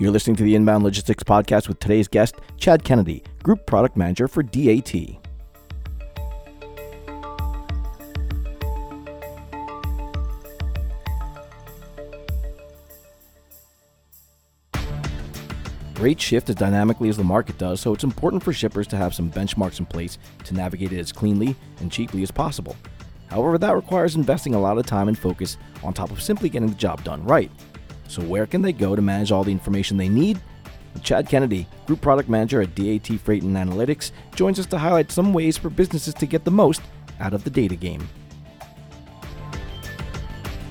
You're listening to the Inbound Logistics Podcast with today's guest, Chad Kennedy, Group Product Manager for DAT. Rates shift as dynamically as the market does, so it's important for shippers to have some benchmarks in place to navigate it as cleanly and cheaply as possible. However, that requires investing a lot of time and focus on top of simply getting the job done right. So, where can they go to manage all the information they need? Chad Kennedy, Group Product Manager at DAT Freight and Analytics, joins us to highlight some ways for businesses to get the most out of the data game.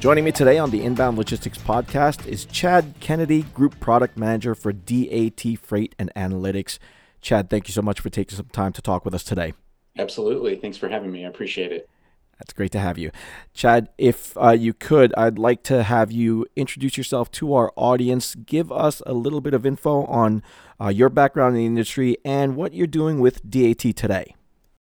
Joining me today on the Inbound Logistics Podcast is Chad Kennedy, Group Product Manager for DAT Freight and Analytics. Chad, thank you so much for taking some time to talk with us today. Absolutely. Thanks for having me. I appreciate it. That's great to have you. Chad, if uh, you could, I'd like to have you introduce yourself to our audience. Give us a little bit of info on uh, your background in the industry and what you're doing with DAT today.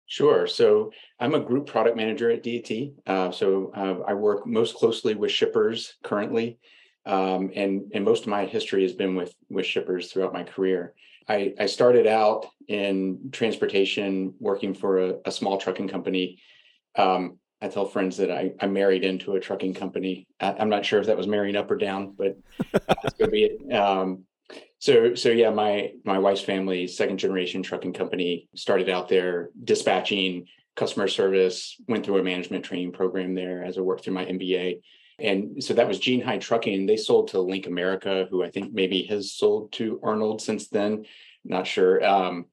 Sure. So I'm a group product manager at DAT. Uh, so uh, I work most closely with shippers currently. Um, and, and most of my history has been with, with shippers throughout my career. I, I started out in transportation working for a, a small trucking company um, I tell friends that I, I married into a trucking company. I, am not sure if that was marrying up or down, but that's going to be it. Um, so, so yeah, my my wife's family, second generation trucking company, started out there dispatching customer service. Went through a management training program there as I worked through my MBA, and so that was Gene High Trucking. They sold to Link America, who I think maybe has sold to Arnold since then. Not sure. Um,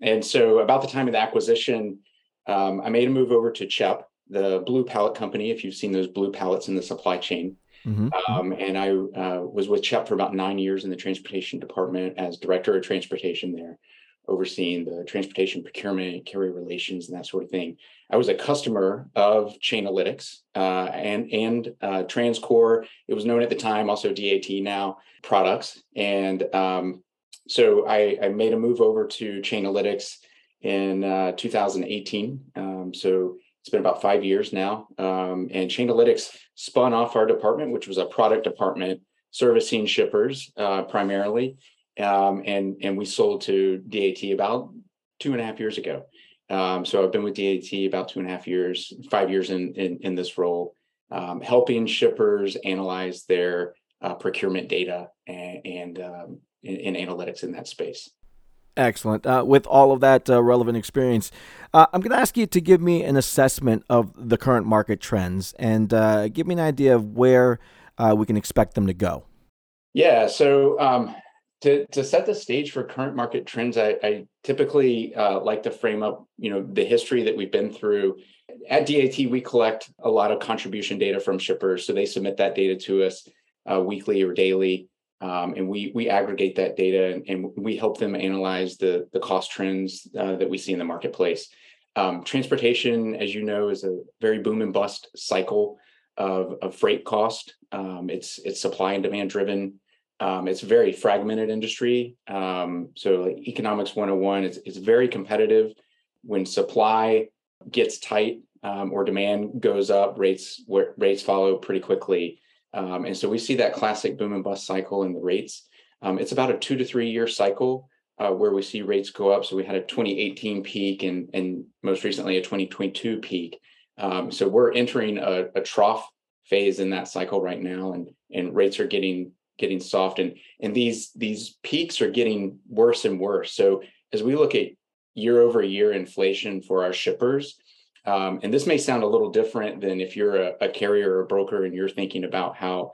and so, about the time of the acquisition, um, I made a move over to CHEP, the blue pallet company, if you've seen those blue pallets in the supply chain. Mm-hmm. Um, and I uh, was with CHEP for about nine years in the transportation department as director of transportation there, overseeing the transportation procurement, carrier relations, and that sort of thing. I was a customer of Chainalytics uh, and and uh, TransCore. It was known at the time, also DAT now products. And um, so I, I, made a move over to Chainalytics in uh, 2018. Um, so it's been about five years now. Um, and Chainalytics spun off our department, which was a product department servicing shippers uh, primarily. Um, and, and we sold to DAT about two and a half years ago. Um, so I've been with DAT about two and a half years, five years in, in, in this role, um, helping shippers analyze their uh, procurement data and, and, um, and analytics in that space. Excellent. Uh, with all of that uh, relevant experience, uh, I'm going to ask you to give me an assessment of the current market trends and uh, give me an idea of where uh, we can expect them to go. Yeah. So, um, to, to set the stage for current market trends, I, I typically uh, like to frame up, you know, the history that we've been through. At DAT, we collect a lot of contribution data from shippers, so they submit that data to us weekly or daily. Um, and we we aggregate that data and, and, we help them analyze the the cost trends uh, that we see in the marketplace. Um, transportation, as you know, is a very boom and bust cycle of, of freight cost. Um, it's it's supply and demand driven. Um, it's a very fragmented industry. Um, so like economics 101, it's, it's very competitive. When supply gets tight um, or demand goes up, rates rates follow pretty quickly. Um, and so we see that classic boom and bust cycle in the rates. Um, it's about a two to three year cycle uh, where we see rates go up. So we had a 2018 peak and, and most recently a 2022 peak. Um, so we're entering a, a, trough phase in that cycle right now, and and rates are getting getting soft, and and these these peaks are getting worse and worse. So as we look at year over year inflation for our shippers, um, and this may sound a little different than if you're a, a carrier or a broker and you're thinking about how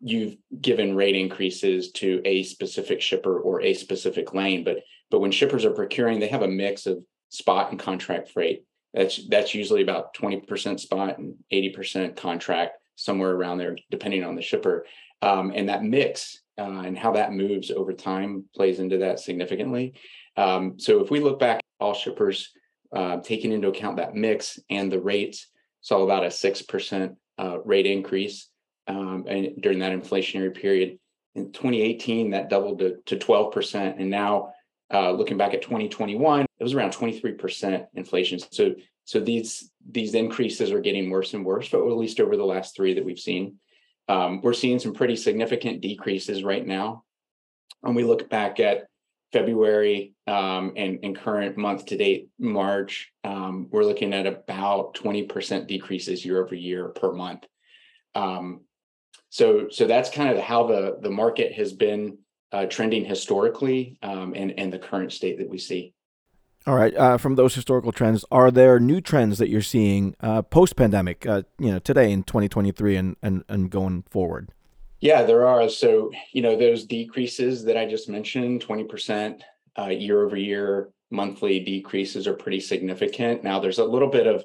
you've given rate increases to a specific shipper or a specific lane. But but when shippers are procuring, they have a mix of spot and contract freight. That's that's usually about 20% spot and 80% contract, somewhere around there, depending on the shipper. Um, and that mix uh, and how that moves over time plays into that significantly. Um, so if we look back, all shippers uh, taking into account that mix and the rates, saw about a 6% uh, rate increase um, and during that inflationary period. In 2018, that doubled to, to 12%. And now, uh, looking back at 2021, it was around 23% inflation. So, so these these increases are getting worse and worse, but at least over the last three that we've seen. Um, we're seeing some pretty significant decreases right now When we look back at February um, and, and, current month to date March, um, we're looking at about 20% decreases year over year per month. Um, so, so that's kind of how the, the market has been uh, trending historically um, and, and the current state that we see. All right. Uh, from those historical trends, are there new trends that you're seeing uh, post pandemic, uh, you know, today in 2023 and, and, and going forward? Yeah, there are. So, you know, those decreases that I just mentioned, 20% uh, year over year monthly decreases are pretty significant. Now, there's a little bit of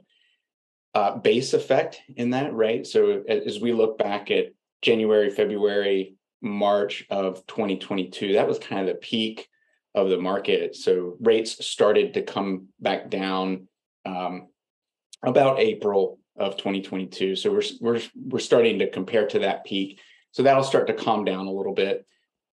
uh, base effect in that, right? So, as we look back at January, February, March of 2022, that was kind of the peak of the market. So, rates started to come back down um, about April of 2022. So, we're, we're, we're starting to compare to that peak so that'll start to calm down a little bit.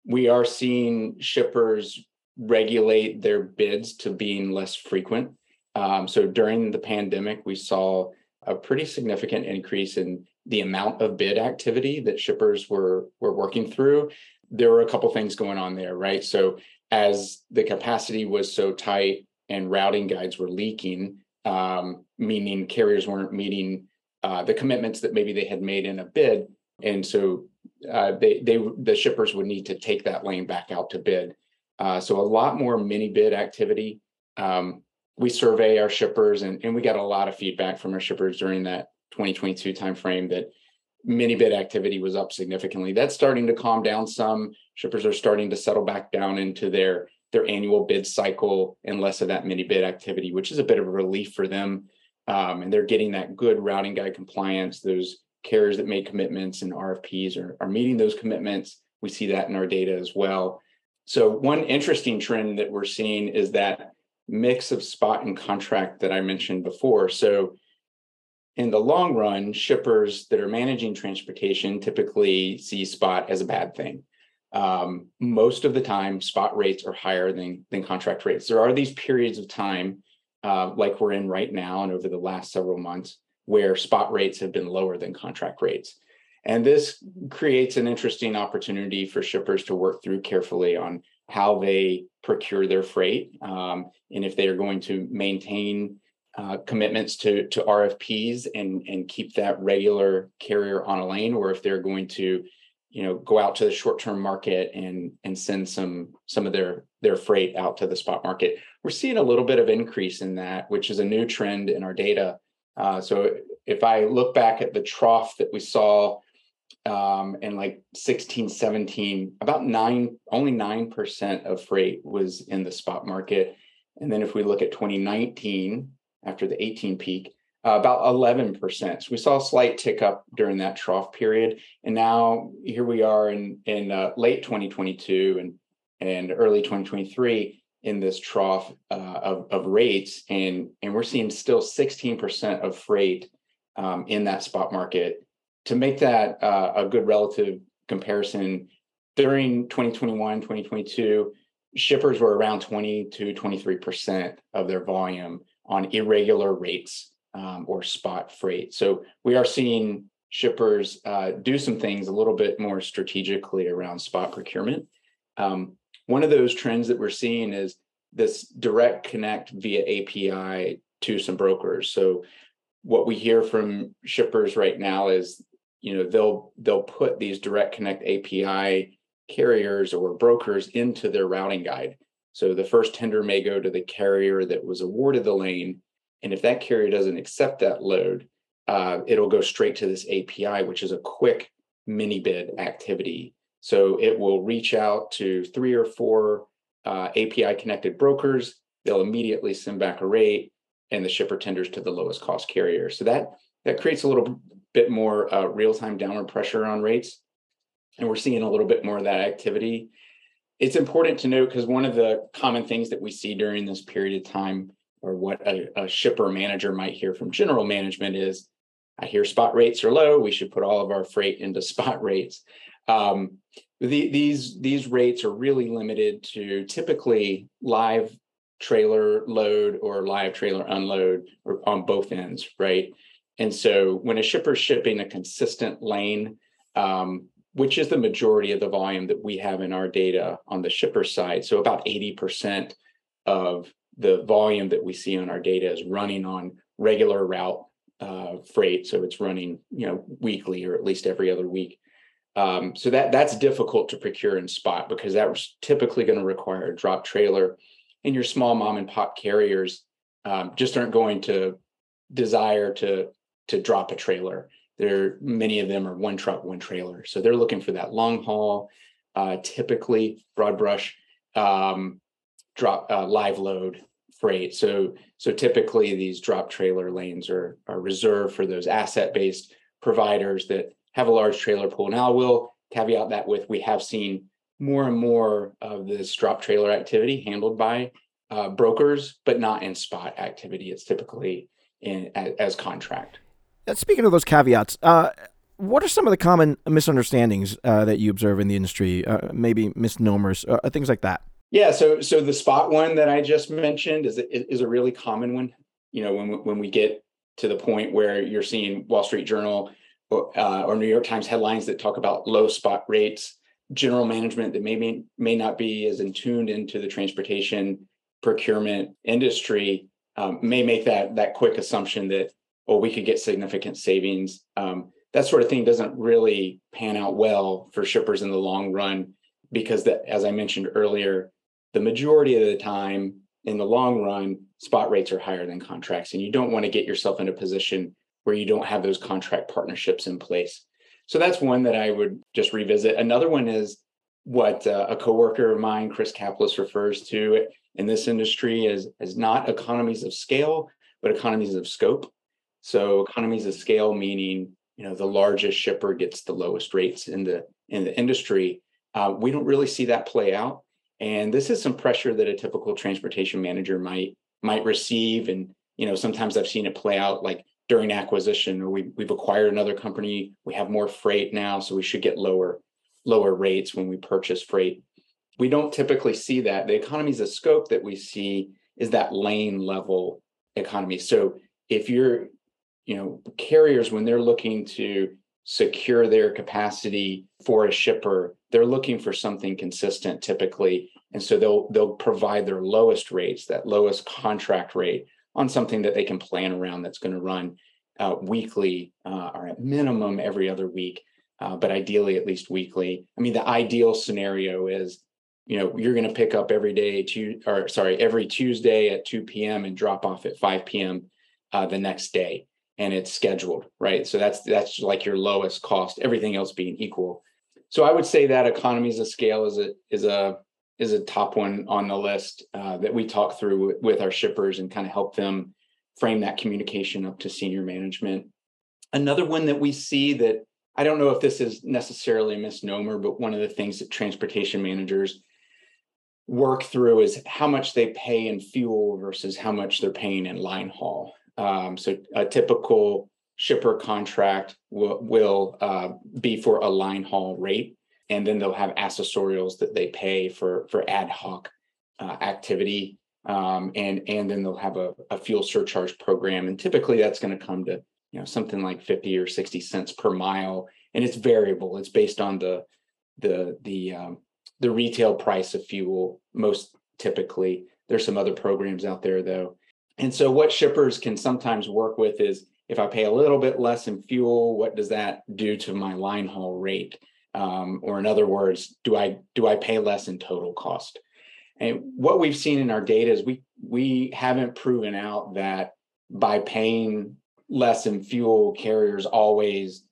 We are seeing shippers regulate their bids to being less frequent. Um, so during the pandemic, we saw a pretty significant increase in the amount of bid activity that shippers were were working through. There were a couple things going on there, right? So as the capacity was so tight and routing guides were leaking, um, meaning carriers weren't meeting uh, the commitments that maybe they had made in a bid, and so uh, they they the shippers would need to take that lane back out to bid. Uh, so a lot more mini bid activity. Um, we survey our shippers, and, and we got a lot of feedback from our shippers during that 2022 timeframe that mini bid activity was up significantly. That's starting to calm down some. Shippers are starting to settle back down into their their annual bid cycle and less of that mini bid activity, which is a bit of a relief for them. Um, and they're getting that good routing guide compliance, those carriers that made commitments and RFPs are, are meeting those commitments. We see that in our data as well. So, one interesting trend that we're seeing is that mix of spot and contract that I mentioned before. So, in the long run, shippers that are managing transportation typically see spot as a bad thing. Um, most of the time, spot rates are higher than, than contract rates. There are these periods of time, uh, like we're in right now and over the last several months, where spot rates have been lower than contract rates. And this creates an interesting opportunity for shippers to work through carefully on how they procure their freight um, and if they are going to maintain uh, commitments to, to RFPs and, and keep that regular carrier on a lane, or if they're going to you know go out to the short-term market and and send some some of their their freight out to the spot market we're seeing a little bit of increase in that which is a new trend in our data uh, so if I look back at the trough that we saw um, in like 16, 17, about nine, only 9% of freight was in the spot market. And then if we look at 2019, after the 18 peak, uh, about 11%. So we saw a slight tick up during that trough period. And now here we are in, in uh, late 2022 and, and early 2023 in this trough uh, of, of rates, and and we're seeing still 16% of freight um, in that spot market. To make that uh, a good relative comparison, during 2021, 2022, shippers were around 20 to 23% of their volume on irregular rates um, or spot freight. So we are seeing shippers uh, do some things a little bit more strategically around spot procurement. Um, one of those trends that we're seeing is this direct connect via API to some brokers. So what we hear from shippers right now is, you know, they'll they'll put these direct connect API carriers or brokers into their routing guide. So the first tender may go to the carrier that was awarded the lane, and if that carrier doesn't accept that load, uh, it'll go straight to this API, which is a quick mini bid activity so it will reach out to three or four uh, API connected brokers. They'll immediately send back a rate, and the shipper tenders to the lowest cost carrier. So that that creates a little bit more uh, real time downward pressure on rates, and we're seeing a little bit more of that activity. It's important to note because one of the common things that we see during this period of time, or what a, a shipper manager might hear from general management, is I hear spot rates are low. We should put all of our freight into spot rates. Um, the, these these rates are really limited to typically live trailer load or live trailer unload or on both ends, right? And so when a shipper's shipping a consistent lane, um, which is the majority of the volume that we have in our data on the shipper side. So about 80% of the volume that we see on our data is running on regular route uh, freight. So it's running, you know, weekly or at least every other week. Um, so that that's difficult to procure in spot because that was typically going to require a drop trailer, and your small mom and pop carriers um, just aren't going to desire to to drop a trailer. There, many of them are one truck, one trailer, so they're looking for that long haul, uh, typically broad brush, um, drop uh, live load freight. So so typically these drop trailer lanes are are reserved for those asset based providers that have a large trailer pool. Now, I will caveat that with we have seen more and more of this drop trailer activity handled by uh, brokers, but not in spot activity. It's typically in as, as contract. Uh, speaking of those caveats, uh, what are some of the common misunderstandings uh, that you observe in the industry? Uh, maybe misnomers, uh, things like that. Yeah, so so the spot one that I just mentioned is is a really common one. You know, when when we get to the point where you're seeing Wall Street Journal uh, or New York Times headlines that talk about low spot rates, general management that may, may, not be as in tuned into the transportation procurement industry um, may make that that quick assumption that oh we could get significant savings. Um, that sort of thing doesn't really pan out well for shippers in the long run because that as I mentioned earlier, the majority of the time in the long run, spot rates are higher than contracts, and you don't want to get yourself in a position where you don't have those contract partnerships in place. So that's one that I would just revisit. Another one is what uh, a coworker of mine, Chris Caplice, refers to in this industry as, as not economies of scale, but economies of scope. So economies of scale meaning you know the largest shipper gets the lowest rates in the in the industry. Uh, we don't really see that play out, and this is some pressure that a typical transportation manager might might receive. And you know sometimes I've seen it play out like during acquisition or we, we've acquired another company we have more freight now so we should get lower lower rates when we purchase freight. We don't typically see that. The economies of scope that we see is that lane level economy. So if you're you know carriers when they're looking to secure their capacity for a shipper they're looking for something consistent typically. And so they'll they'll provide their lowest rates that lowest contract rate on something that they can plan around that's going to run uh, weekly uh, or at minimum every other week, uh, but ideally at least weekly. I mean, the ideal scenario is, you know, you're going to pick up every day to, or sorry, every Tuesday at 2 p.m. and drop off at 5 p.m. Uh, the next day, and it's scheduled, right? So that's that's like your lowest cost. Everything else being equal. So I would say that economies of scale is a is a is a top one on the list uh, that we talk through with, our shippers and kind of help them frame that communication up to senior management. Another one that we see that I don't know if this is necessarily a misnomer, but one of the things that transportation managers work through is how much they pay in fuel versus how much they're paying in line haul. Um, so a typical shipper contract will, will uh, be for a line haul rate and then they'll have accessorials that they pay for for ad hoc uh, activity um, and and then they'll have a, a fuel surcharge program and typically that's going to come to you know something like 50 or 60 cents per mile and it's variable it's based on the the the um, the retail price of fuel most typically. There's some other programs out there though and so what shippers can sometimes work with is if i pay a little bit less in fuel what does that do to my line haul rate um, or in other words, do I do I pay less in total cost? And what we've seen in our data is we we haven't proven out that by paying less in fuel, carriers always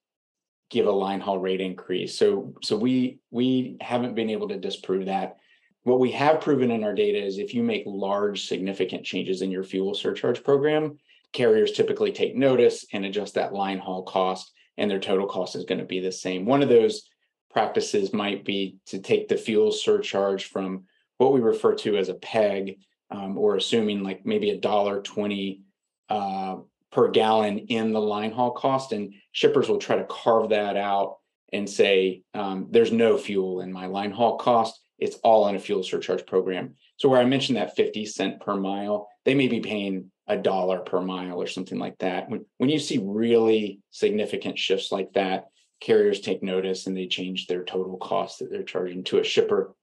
give a line haul rate increase. So so we we haven't been able to disprove that. What we have proven in our data is if you make large significant changes in your fuel surcharge program, carriers typically take notice and adjust that line haul cost and their total cost is going to be the same. One of those practices might be to take the fuel surcharge from what we refer to as a peg, um, or assuming like maybe a dollar twenty uh, per gallon in the line haul cost, and shippers will try to carve that out and say um, there's no fuel in my line haul cost; it's all in a fuel surcharge program. So where I mentioned that fifty cent per mile, they may be paying a dollar per mile or something like that. When when you see really significant shifts like that, carriers take notice and they change their total cost that they're charging to a shipper.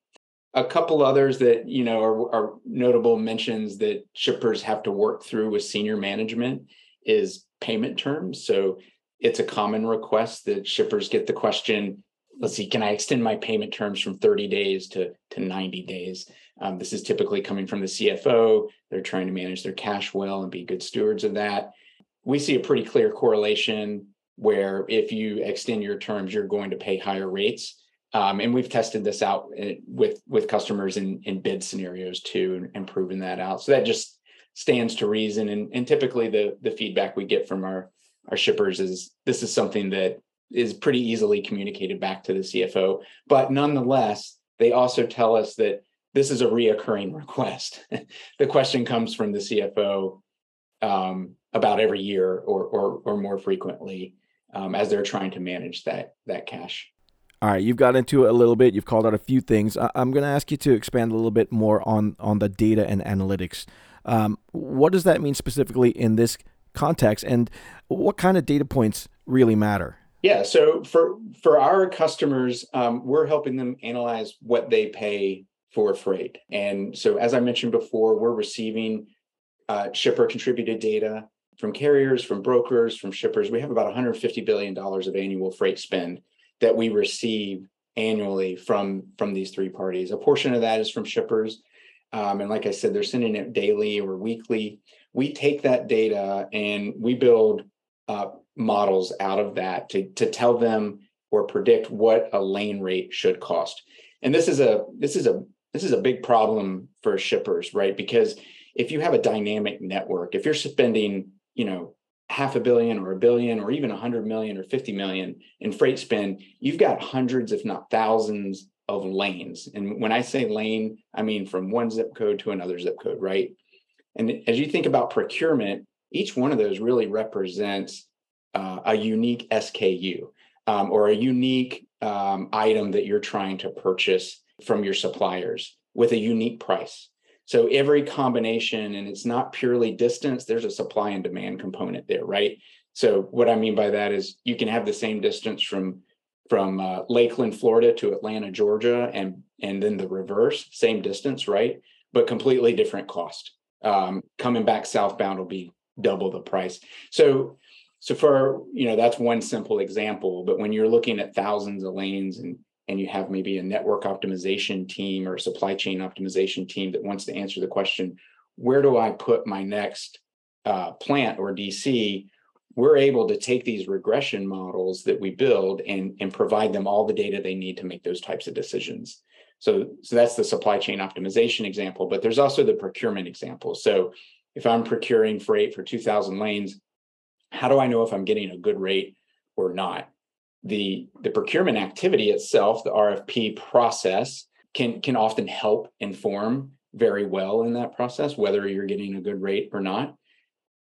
A couple others that you know are, are notable mentions that shippers have to work through with senior management is payment terms. So it's a common request that shippers get the question, let's see, can I extend my payment terms from 30 days to, to 90 days? Um, this is typically coming from the CFO. They're trying to manage their cash well and be good stewards of that. We see a pretty clear correlation where if you extend your terms, you're going to pay higher rates. Um, and we've tested this out eh, with with customers in in bid scenarios too, and, and proven that out. So that just stands to reason. And, and typically the the feedback we get from our our shippers is this is something that is pretty easily communicated back to the CFO. But nonetheless, they also tell us that this is a reoccurring request. the question comes from the CFO um, about every year or or, or more frequently um, as they're trying to manage that that cash. All right, you've got into it a little bit. You've called out a few things. I- am going to ask you to expand a little bit more on on the data and analytics. Um, what does that mean specifically in this context, and what kind of data points really matter? Yeah, so for for our customers, um, we're helping them analyze what they pay for freight, and so as I mentioned before, we're receiving uh, shipper contributed data from carriers, from brokers, from shippers. We have about 150 billion dollars of annual freight spend that we receive annually from from these three parties. A portion of that is from shippers, um, and like I said, they're sending it daily or weekly. We take that data and we build uh, models out of that to to tell them or predict what a lane rate should cost. And this is a this is a this is a big problem for shippers, right? Because if you have a dynamic network, if you're spending, you know, half a billion or a billion or even a hundred million or 50 million in freight spend, you've got hundreds, if not thousands of lanes. And when I say lane, I mean from one zip code to another zip code, right? And as you think about procurement, each one of those really represents uh, a unique SKU um, or a unique um, item that you're trying to purchase from your suppliers with a unique price. So every combination, and it's not purely distance, there's a supply and demand component there, right? So what I mean by that is you can have the same distance from from uh, Lakeland, Florida to Atlanta, Georgia, and and then the reverse, same distance, right? But completely different cost. Um, coming back southbound will be double the price. So so for you know that's one simple example. But when you're looking at thousands of lanes and and you have maybe a network optimization team or supply chain optimization team that wants to answer the question, where do I put my next uh, plant or DC? We're able to take these regression models that we build and, and provide them all the data they need to make those types of decisions. So, so that's the supply chain optimization example, but there's also the procurement example. So if I'm procuring freight for 2000 lanes, how do I know if I'm getting a good rate or not? The the procurement activity itself, the RFP process, can can often help inform very well in that process whether you're getting a good rate or not.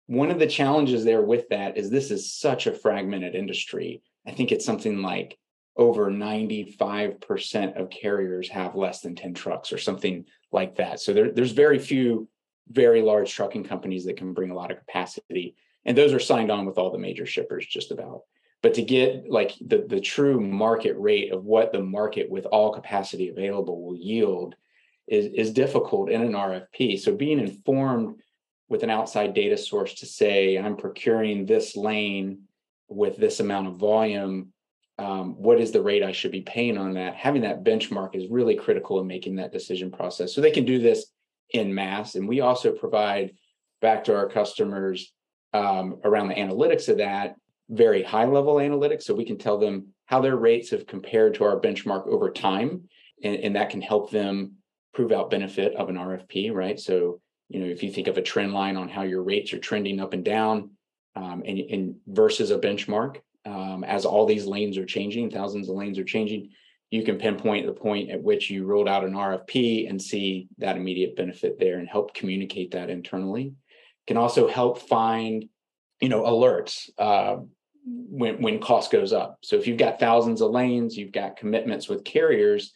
One of the challenges there with that is this is such a fragmented industry. I think it's something like over 95% of carriers have less than 10 trucks or something like that. So there, there's very few very large trucking companies that can bring a lot of capacity. And those are signed on with all the major shippers just about but to get like the, the true market rate of what the market with all capacity available will yield is, is difficult in an RFP. So being informed with an outside data source to say, I'm procuring this lane with this amount of volume, um, what is the rate I should be paying on that? Having that benchmark is really critical in making that decision process. So they can do this in mass. And we also provide back to our customers um, around the analytics of that very high level analytics so we can tell them how their rates have compared to our benchmark over time and, and that can help them prove out benefit of an rfp right? So you know if you think of a trend line on how your rates are trending up and down um, and, and, versus a benchmark um, as all these lanes are changing thousands of lanes are changing you can pinpoint the point at which you rolled out an rfp and see that immediate benefit there and help communicate that internally. Can also help find you know alerts uh, when when cost goes up. So if you've got thousands of lanes, you've got commitments with carriers.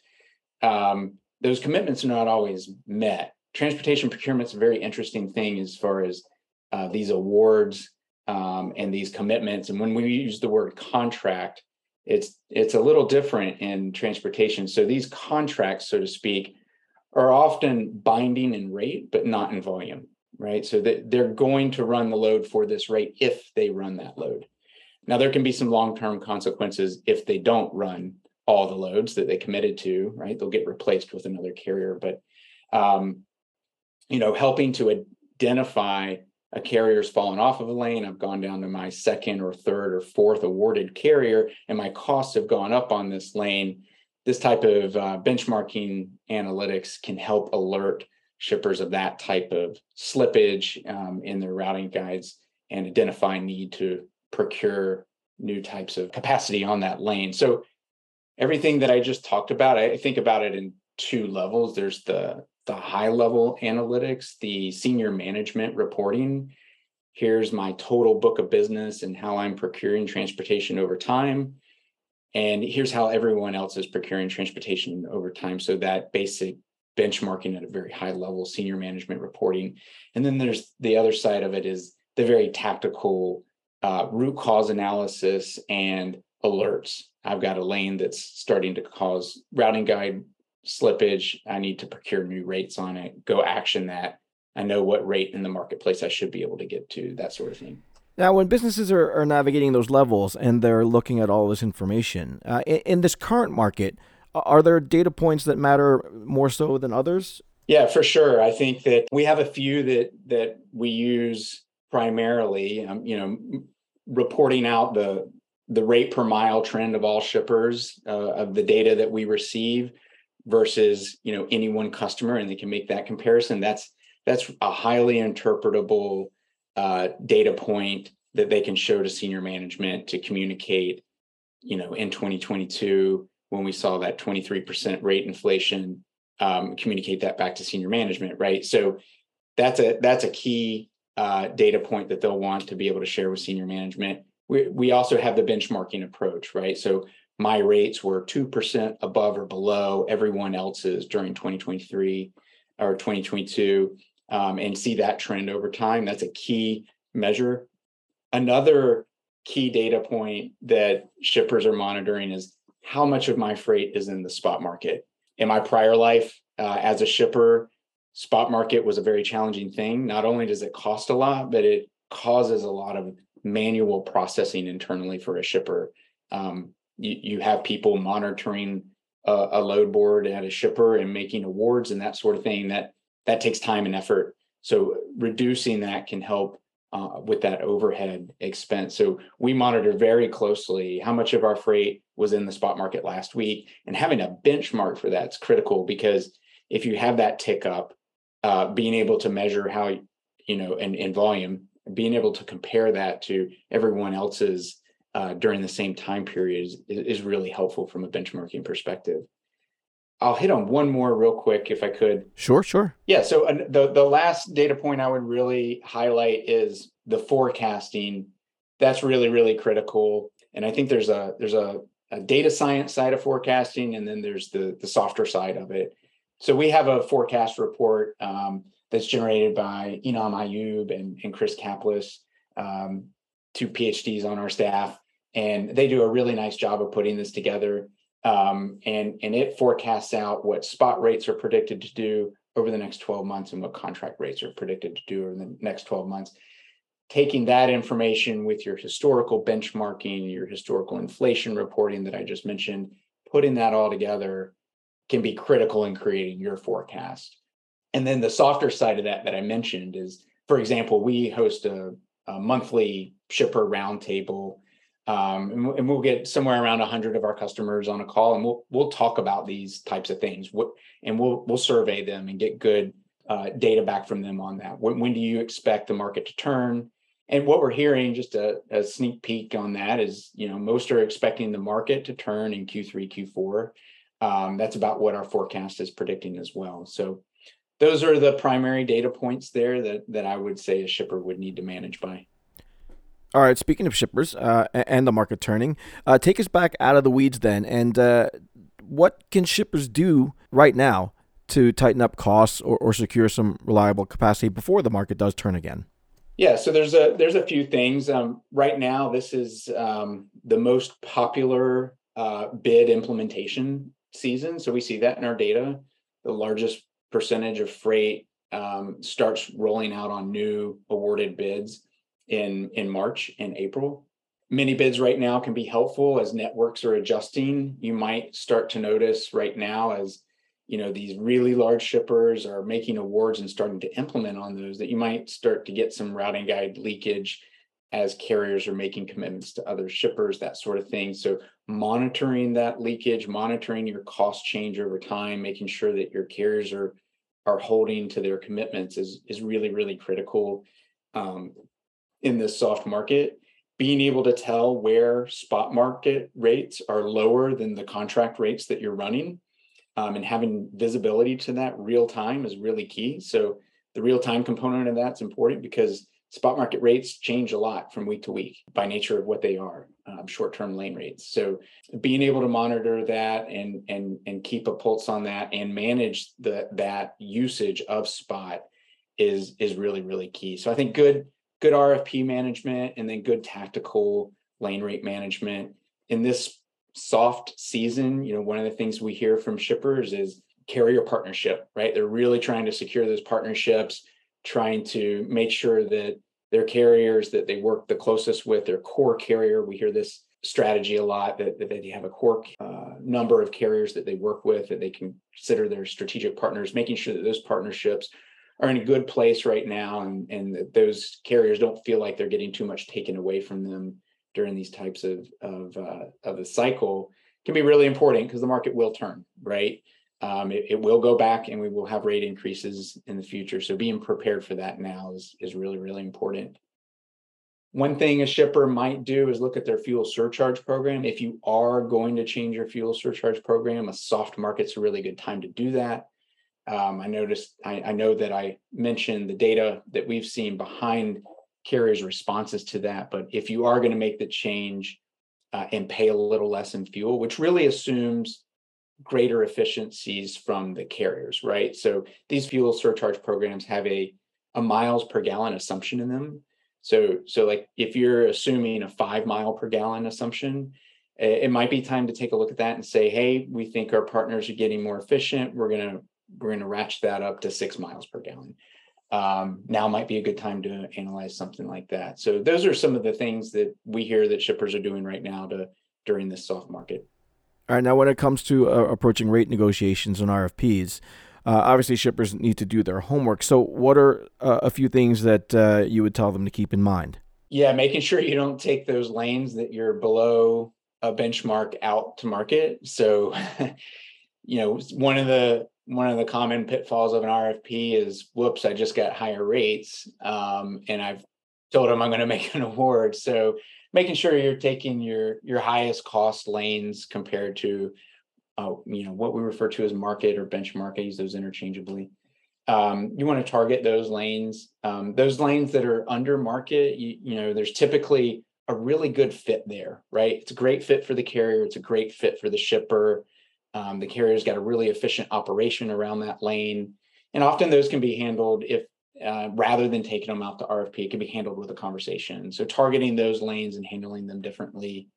Um, those commitments are not always met. Transportation procurement is a very interesting thing as far as uh, these awards um, and these commitments. And when we use the word contract, it's it's a little different in transportation. So these contracts, so to speak, are often binding in rate, but not in volume, right? So that they're going to run the load for this rate if they run that load. Now there can be some long-term consequences if they don't run all the loads that they committed to, right? They'll get replaced with another carrier, but um, you know, helping to identify a carrier's fallen off of a lane, I've gone down to my second or third or fourth awarded carrier, and my costs have gone up on this lane. This type of uh, benchmarking analytics can help alert shippers of that type of slippage um, in their routing guides and identify need to procure new types of capacity on that lane. So everything that I just talked about, I think about it in two levels. There's the the high level analytics, the senior management reporting. Here's my total book of business and how I'm procuring transportation over time. And here's how everyone else is procuring transportation over time. So that basic benchmarking at a very high level, senior management reporting. And then there's the other side of it is the very tactical uh, root cause analysis and alerts. I've got a lane that's starting to cause routing guide slippage. I need to procure new rates on it, go action that. I know what rate in the marketplace I should be able to get to, that sort of thing. Now, when businesses are, are navigating those levels and they're looking at all this information, uh, in, in, this current market, are there data points that matter more so than others? Yeah, for sure. I think that we have a few that that we use primarily. Um, you know, reporting out the the rate per mile trend of all shippers uh, of the data that we receive versus you know any one customer and they can make that comparison that's that's a highly interpretable uh, data point that they can show to senior management to communicate you know in 2022 when we saw that 23% rate inflation um, communicate that back to senior management right? So that's a that's a key uh, data point that they'll want to be able to share with senior management we, we also have the benchmarking approach right so my rates were 2% above or below everyone else's during 2023 or 2022 um, and see that trend over time. That's a key measure. Another key data point that shippers are monitoring is how much of my freight is in the spot market. In my prior life uh, as a shipper, spot market was a very challenging thing. Not only does it cost a lot, but it causes a lot of manual processing internally for a shipper. Um, you, you have people monitoring a, a load board at a shipper and making awards and that sort of thing that that takes time and effort so reducing that can help uh, with that overhead expense. So we monitor very closely how much of our freight was in the spot market last week, and having a benchmark for that's critical because if you have that tick up, uh, being able to measure how you know in, in volume, being able to compare that to everyone else's uh, during the same time period is, is really helpful from a benchmarking perspective. I'll hit on one more real quick if I could. Sure, sure. Yeah. So the the last data point I would really highlight is the forecasting. That's really really critical, and I think there's a there's a, a data science side of forecasting, and then there's the the softer side of it. So we have a forecast report um, that's generated by Enam Ayub and, and Chris Caplice, um, two PhDs on our staff and they do a really nice job of putting this together. Um, and and it forecasts out what spot rates are predicted to do over the next 12 months and what contract rates are predicted to do over the next 12 months. Taking that information with your historical benchmarking, your historical inflation reporting that I just mentioned, putting that all together can be critical in creating your forecast. And then the softer side of that that I mentioned is, for example, we host a, a monthly shipper roundtable um, and, and, we'll get somewhere around 100 of our customers on a call and we'll we'll talk about these types of things. What and we'll we'll survey them and get good uh, data back from them on that. When, when do you expect the market to turn? And what we're hearing just a, a, sneak peek on that is you know most are expecting the market to turn in q3 q4 um, that's about what our forecast is predicting as well so those are the primary data points there that that i would say a shipper would need to manage by all right. Speaking of shippers uh, and the market turning, uh, take us back out of the weeds then. And uh, what can shippers do right now to tighten up costs or, or secure some reliable capacity before the market does turn again? Yeah, so there's a there's a few things. Um, right now, this is um, the most popular uh, bid implementation season. So we see that in our data. The largest percentage of freight um, starts rolling out on new awarded bids in in March and April. Many bids right now can be helpful as networks are adjusting. You might start to notice right now as you know these really large shippers are making awards and starting to implement on those that you might start to get some routing guide leakage as carriers are making commitments to other shippers that sort of thing so monitoring that leakage monitoring your cost change over time making sure that your carriers are are holding to their commitments is is really really critical um, in this soft market being able to tell where spot market rates are lower than the contract rates that you're running um, and having visibility to that real time is really key. So the real time component of that's important because spot market rates change a lot from week to week by nature of what they are, um, short term lane rates. So being able to monitor that and and and keep a pulse on that and manage the that usage of spot is is really really key. So I think good good RFP management and then good tactical lane rate management in this soft season, you know, one of the things we hear from shippers is carrier partnership, right? They're really trying to secure those partnerships, trying to make sure that their carriers that they work the closest with, their core carrier. We hear this strategy a lot that, that they have a core uh, number of carriers that they work with that they consider their strategic partners, making sure that those partnerships are in a good place right now and, and that those carriers don't feel like they're getting too much taken away from them during these types of of uh, of the cycle can be really important because the market will turn right. Um, it, it, will go back and we will have rate increases in the future. So being prepared for that now is is really really important. One thing a shipper might do is look at their fuel surcharge program. If you are going to change your fuel surcharge program, a soft market's a really good time to do that. Um, I noticed, I, I, know that I mentioned the data that we've seen behind carriers' responses to that. But if you are going to make the change uh, and pay a little less in fuel, which really assumes greater efficiencies from the carriers, right? So these fuel surcharge programs have a a miles per gallon assumption in them. So so like if you're assuming a five mile per gallon assumption, it might be time to take a look at that and say, hey, we think our partners are getting more efficient. We're gonna we're gonna ratchet that up to six miles per gallon um, now might be a good time to analyze something like that. So those are some of the things that we hear that shippers are doing right now to during this soft market. All right. Now, when it comes to uh, approaching rate negotiations and RFPs, uh, obviously shippers need to do their homework. So, what are uh, a few things that uh, you would tell them to keep in mind? Yeah, making sure you don't take those lanes that you're below a benchmark out to market. So, you know, one of the one of the common pitfalls of an RFP is, whoops, I just got higher rates, um, and I've told them I'm going to make an award. So making sure you're taking your your highest cost lanes compared to, uh, you know, what we refer to as market or benchmark. I use those interchangeably. Um, you want to target those lanes. Um, those lanes that are under market, you, you know, there's typically a really good fit there, right? It's a great fit for the carrier. It's a great fit for the shipper. Um, the carrier's got a really efficient operation around that lane. And often those can be handled if uh, rather than taking them out to RFP, it can be handled with a conversation. So targeting those lanes and handling them differently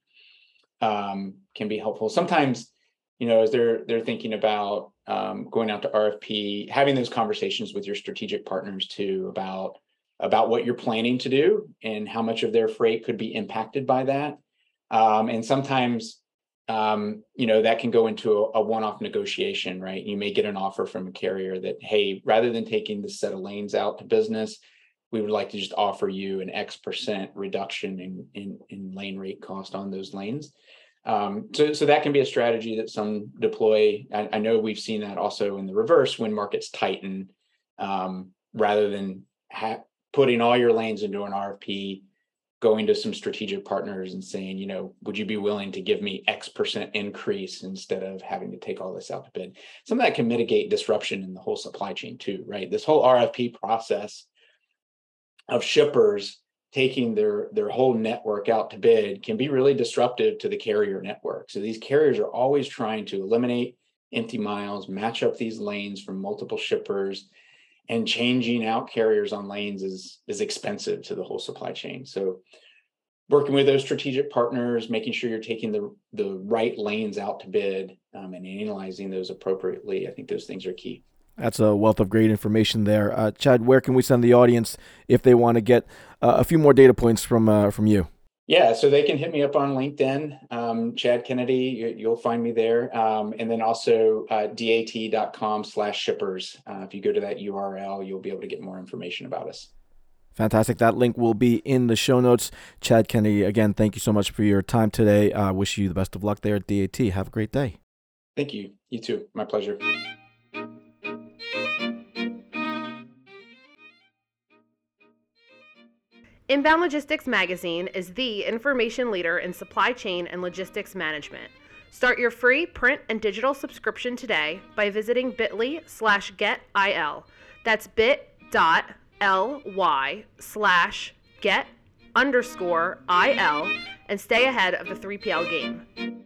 um, can be helpful. Sometimes, you know, as they're they're thinking about um, going out to RFP, having those conversations with your strategic partners too about about what you're planning to do and how much of their freight could be impacted by that. Um, and sometimes um, you know, that can go into a, a one-off negotiation, right? You may get an offer from a carrier that, hey, rather than taking the set of lanes out to business, we would like to just offer you an X percent reduction in in, in lane rate cost on those lanes. Um, so, so that can be a strategy that some deploy. I, I, know we've seen that also in the reverse when markets tighten, um, rather than ha- putting all your lanes into an RFP going to some strategic partners and saying, you know, would you be willing to give me X percent increase instead of having to take all this out to bid? Some of that can mitigate disruption in the whole supply chain too, right? This whole RFP process of shippers taking their their whole network out to bid can be really disruptive to the carrier network. So these carriers are always trying to eliminate empty miles, match up these lanes from multiple shippers and changing out carriers on lanes is is expensive to the whole supply chain. So working with those strategic partners, making sure you're taking the the right lanes out to bid um, and analyzing those appropriately. I think those things are key. That's a wealth of great information there, uh, Chad. Where can we send the audience if they want to get uh, a few more data points from uh, from you? Yeah, so they can hit me up on LinkedIn, um, Chad Kennedy. You, will find me there, um, and then also uh, dat.com/slash shippers. Uh, if you go to that URL, you'll be able to get more information about us. Fantastic. That link will be in the show notes. Chad Kennedy, again, thank you so much for your time today. I uh, wish you the best of luck there at DAT. Have a great day. Thank you. You too. My pleasure. Inbound Logistics Magazine is the information leader in supply chain and logistics management. Start your free print and digital subscription today by visiting bit.ly slash getil. That's bit.ly ly slash get underscore il and stay ahead of the 3PL game.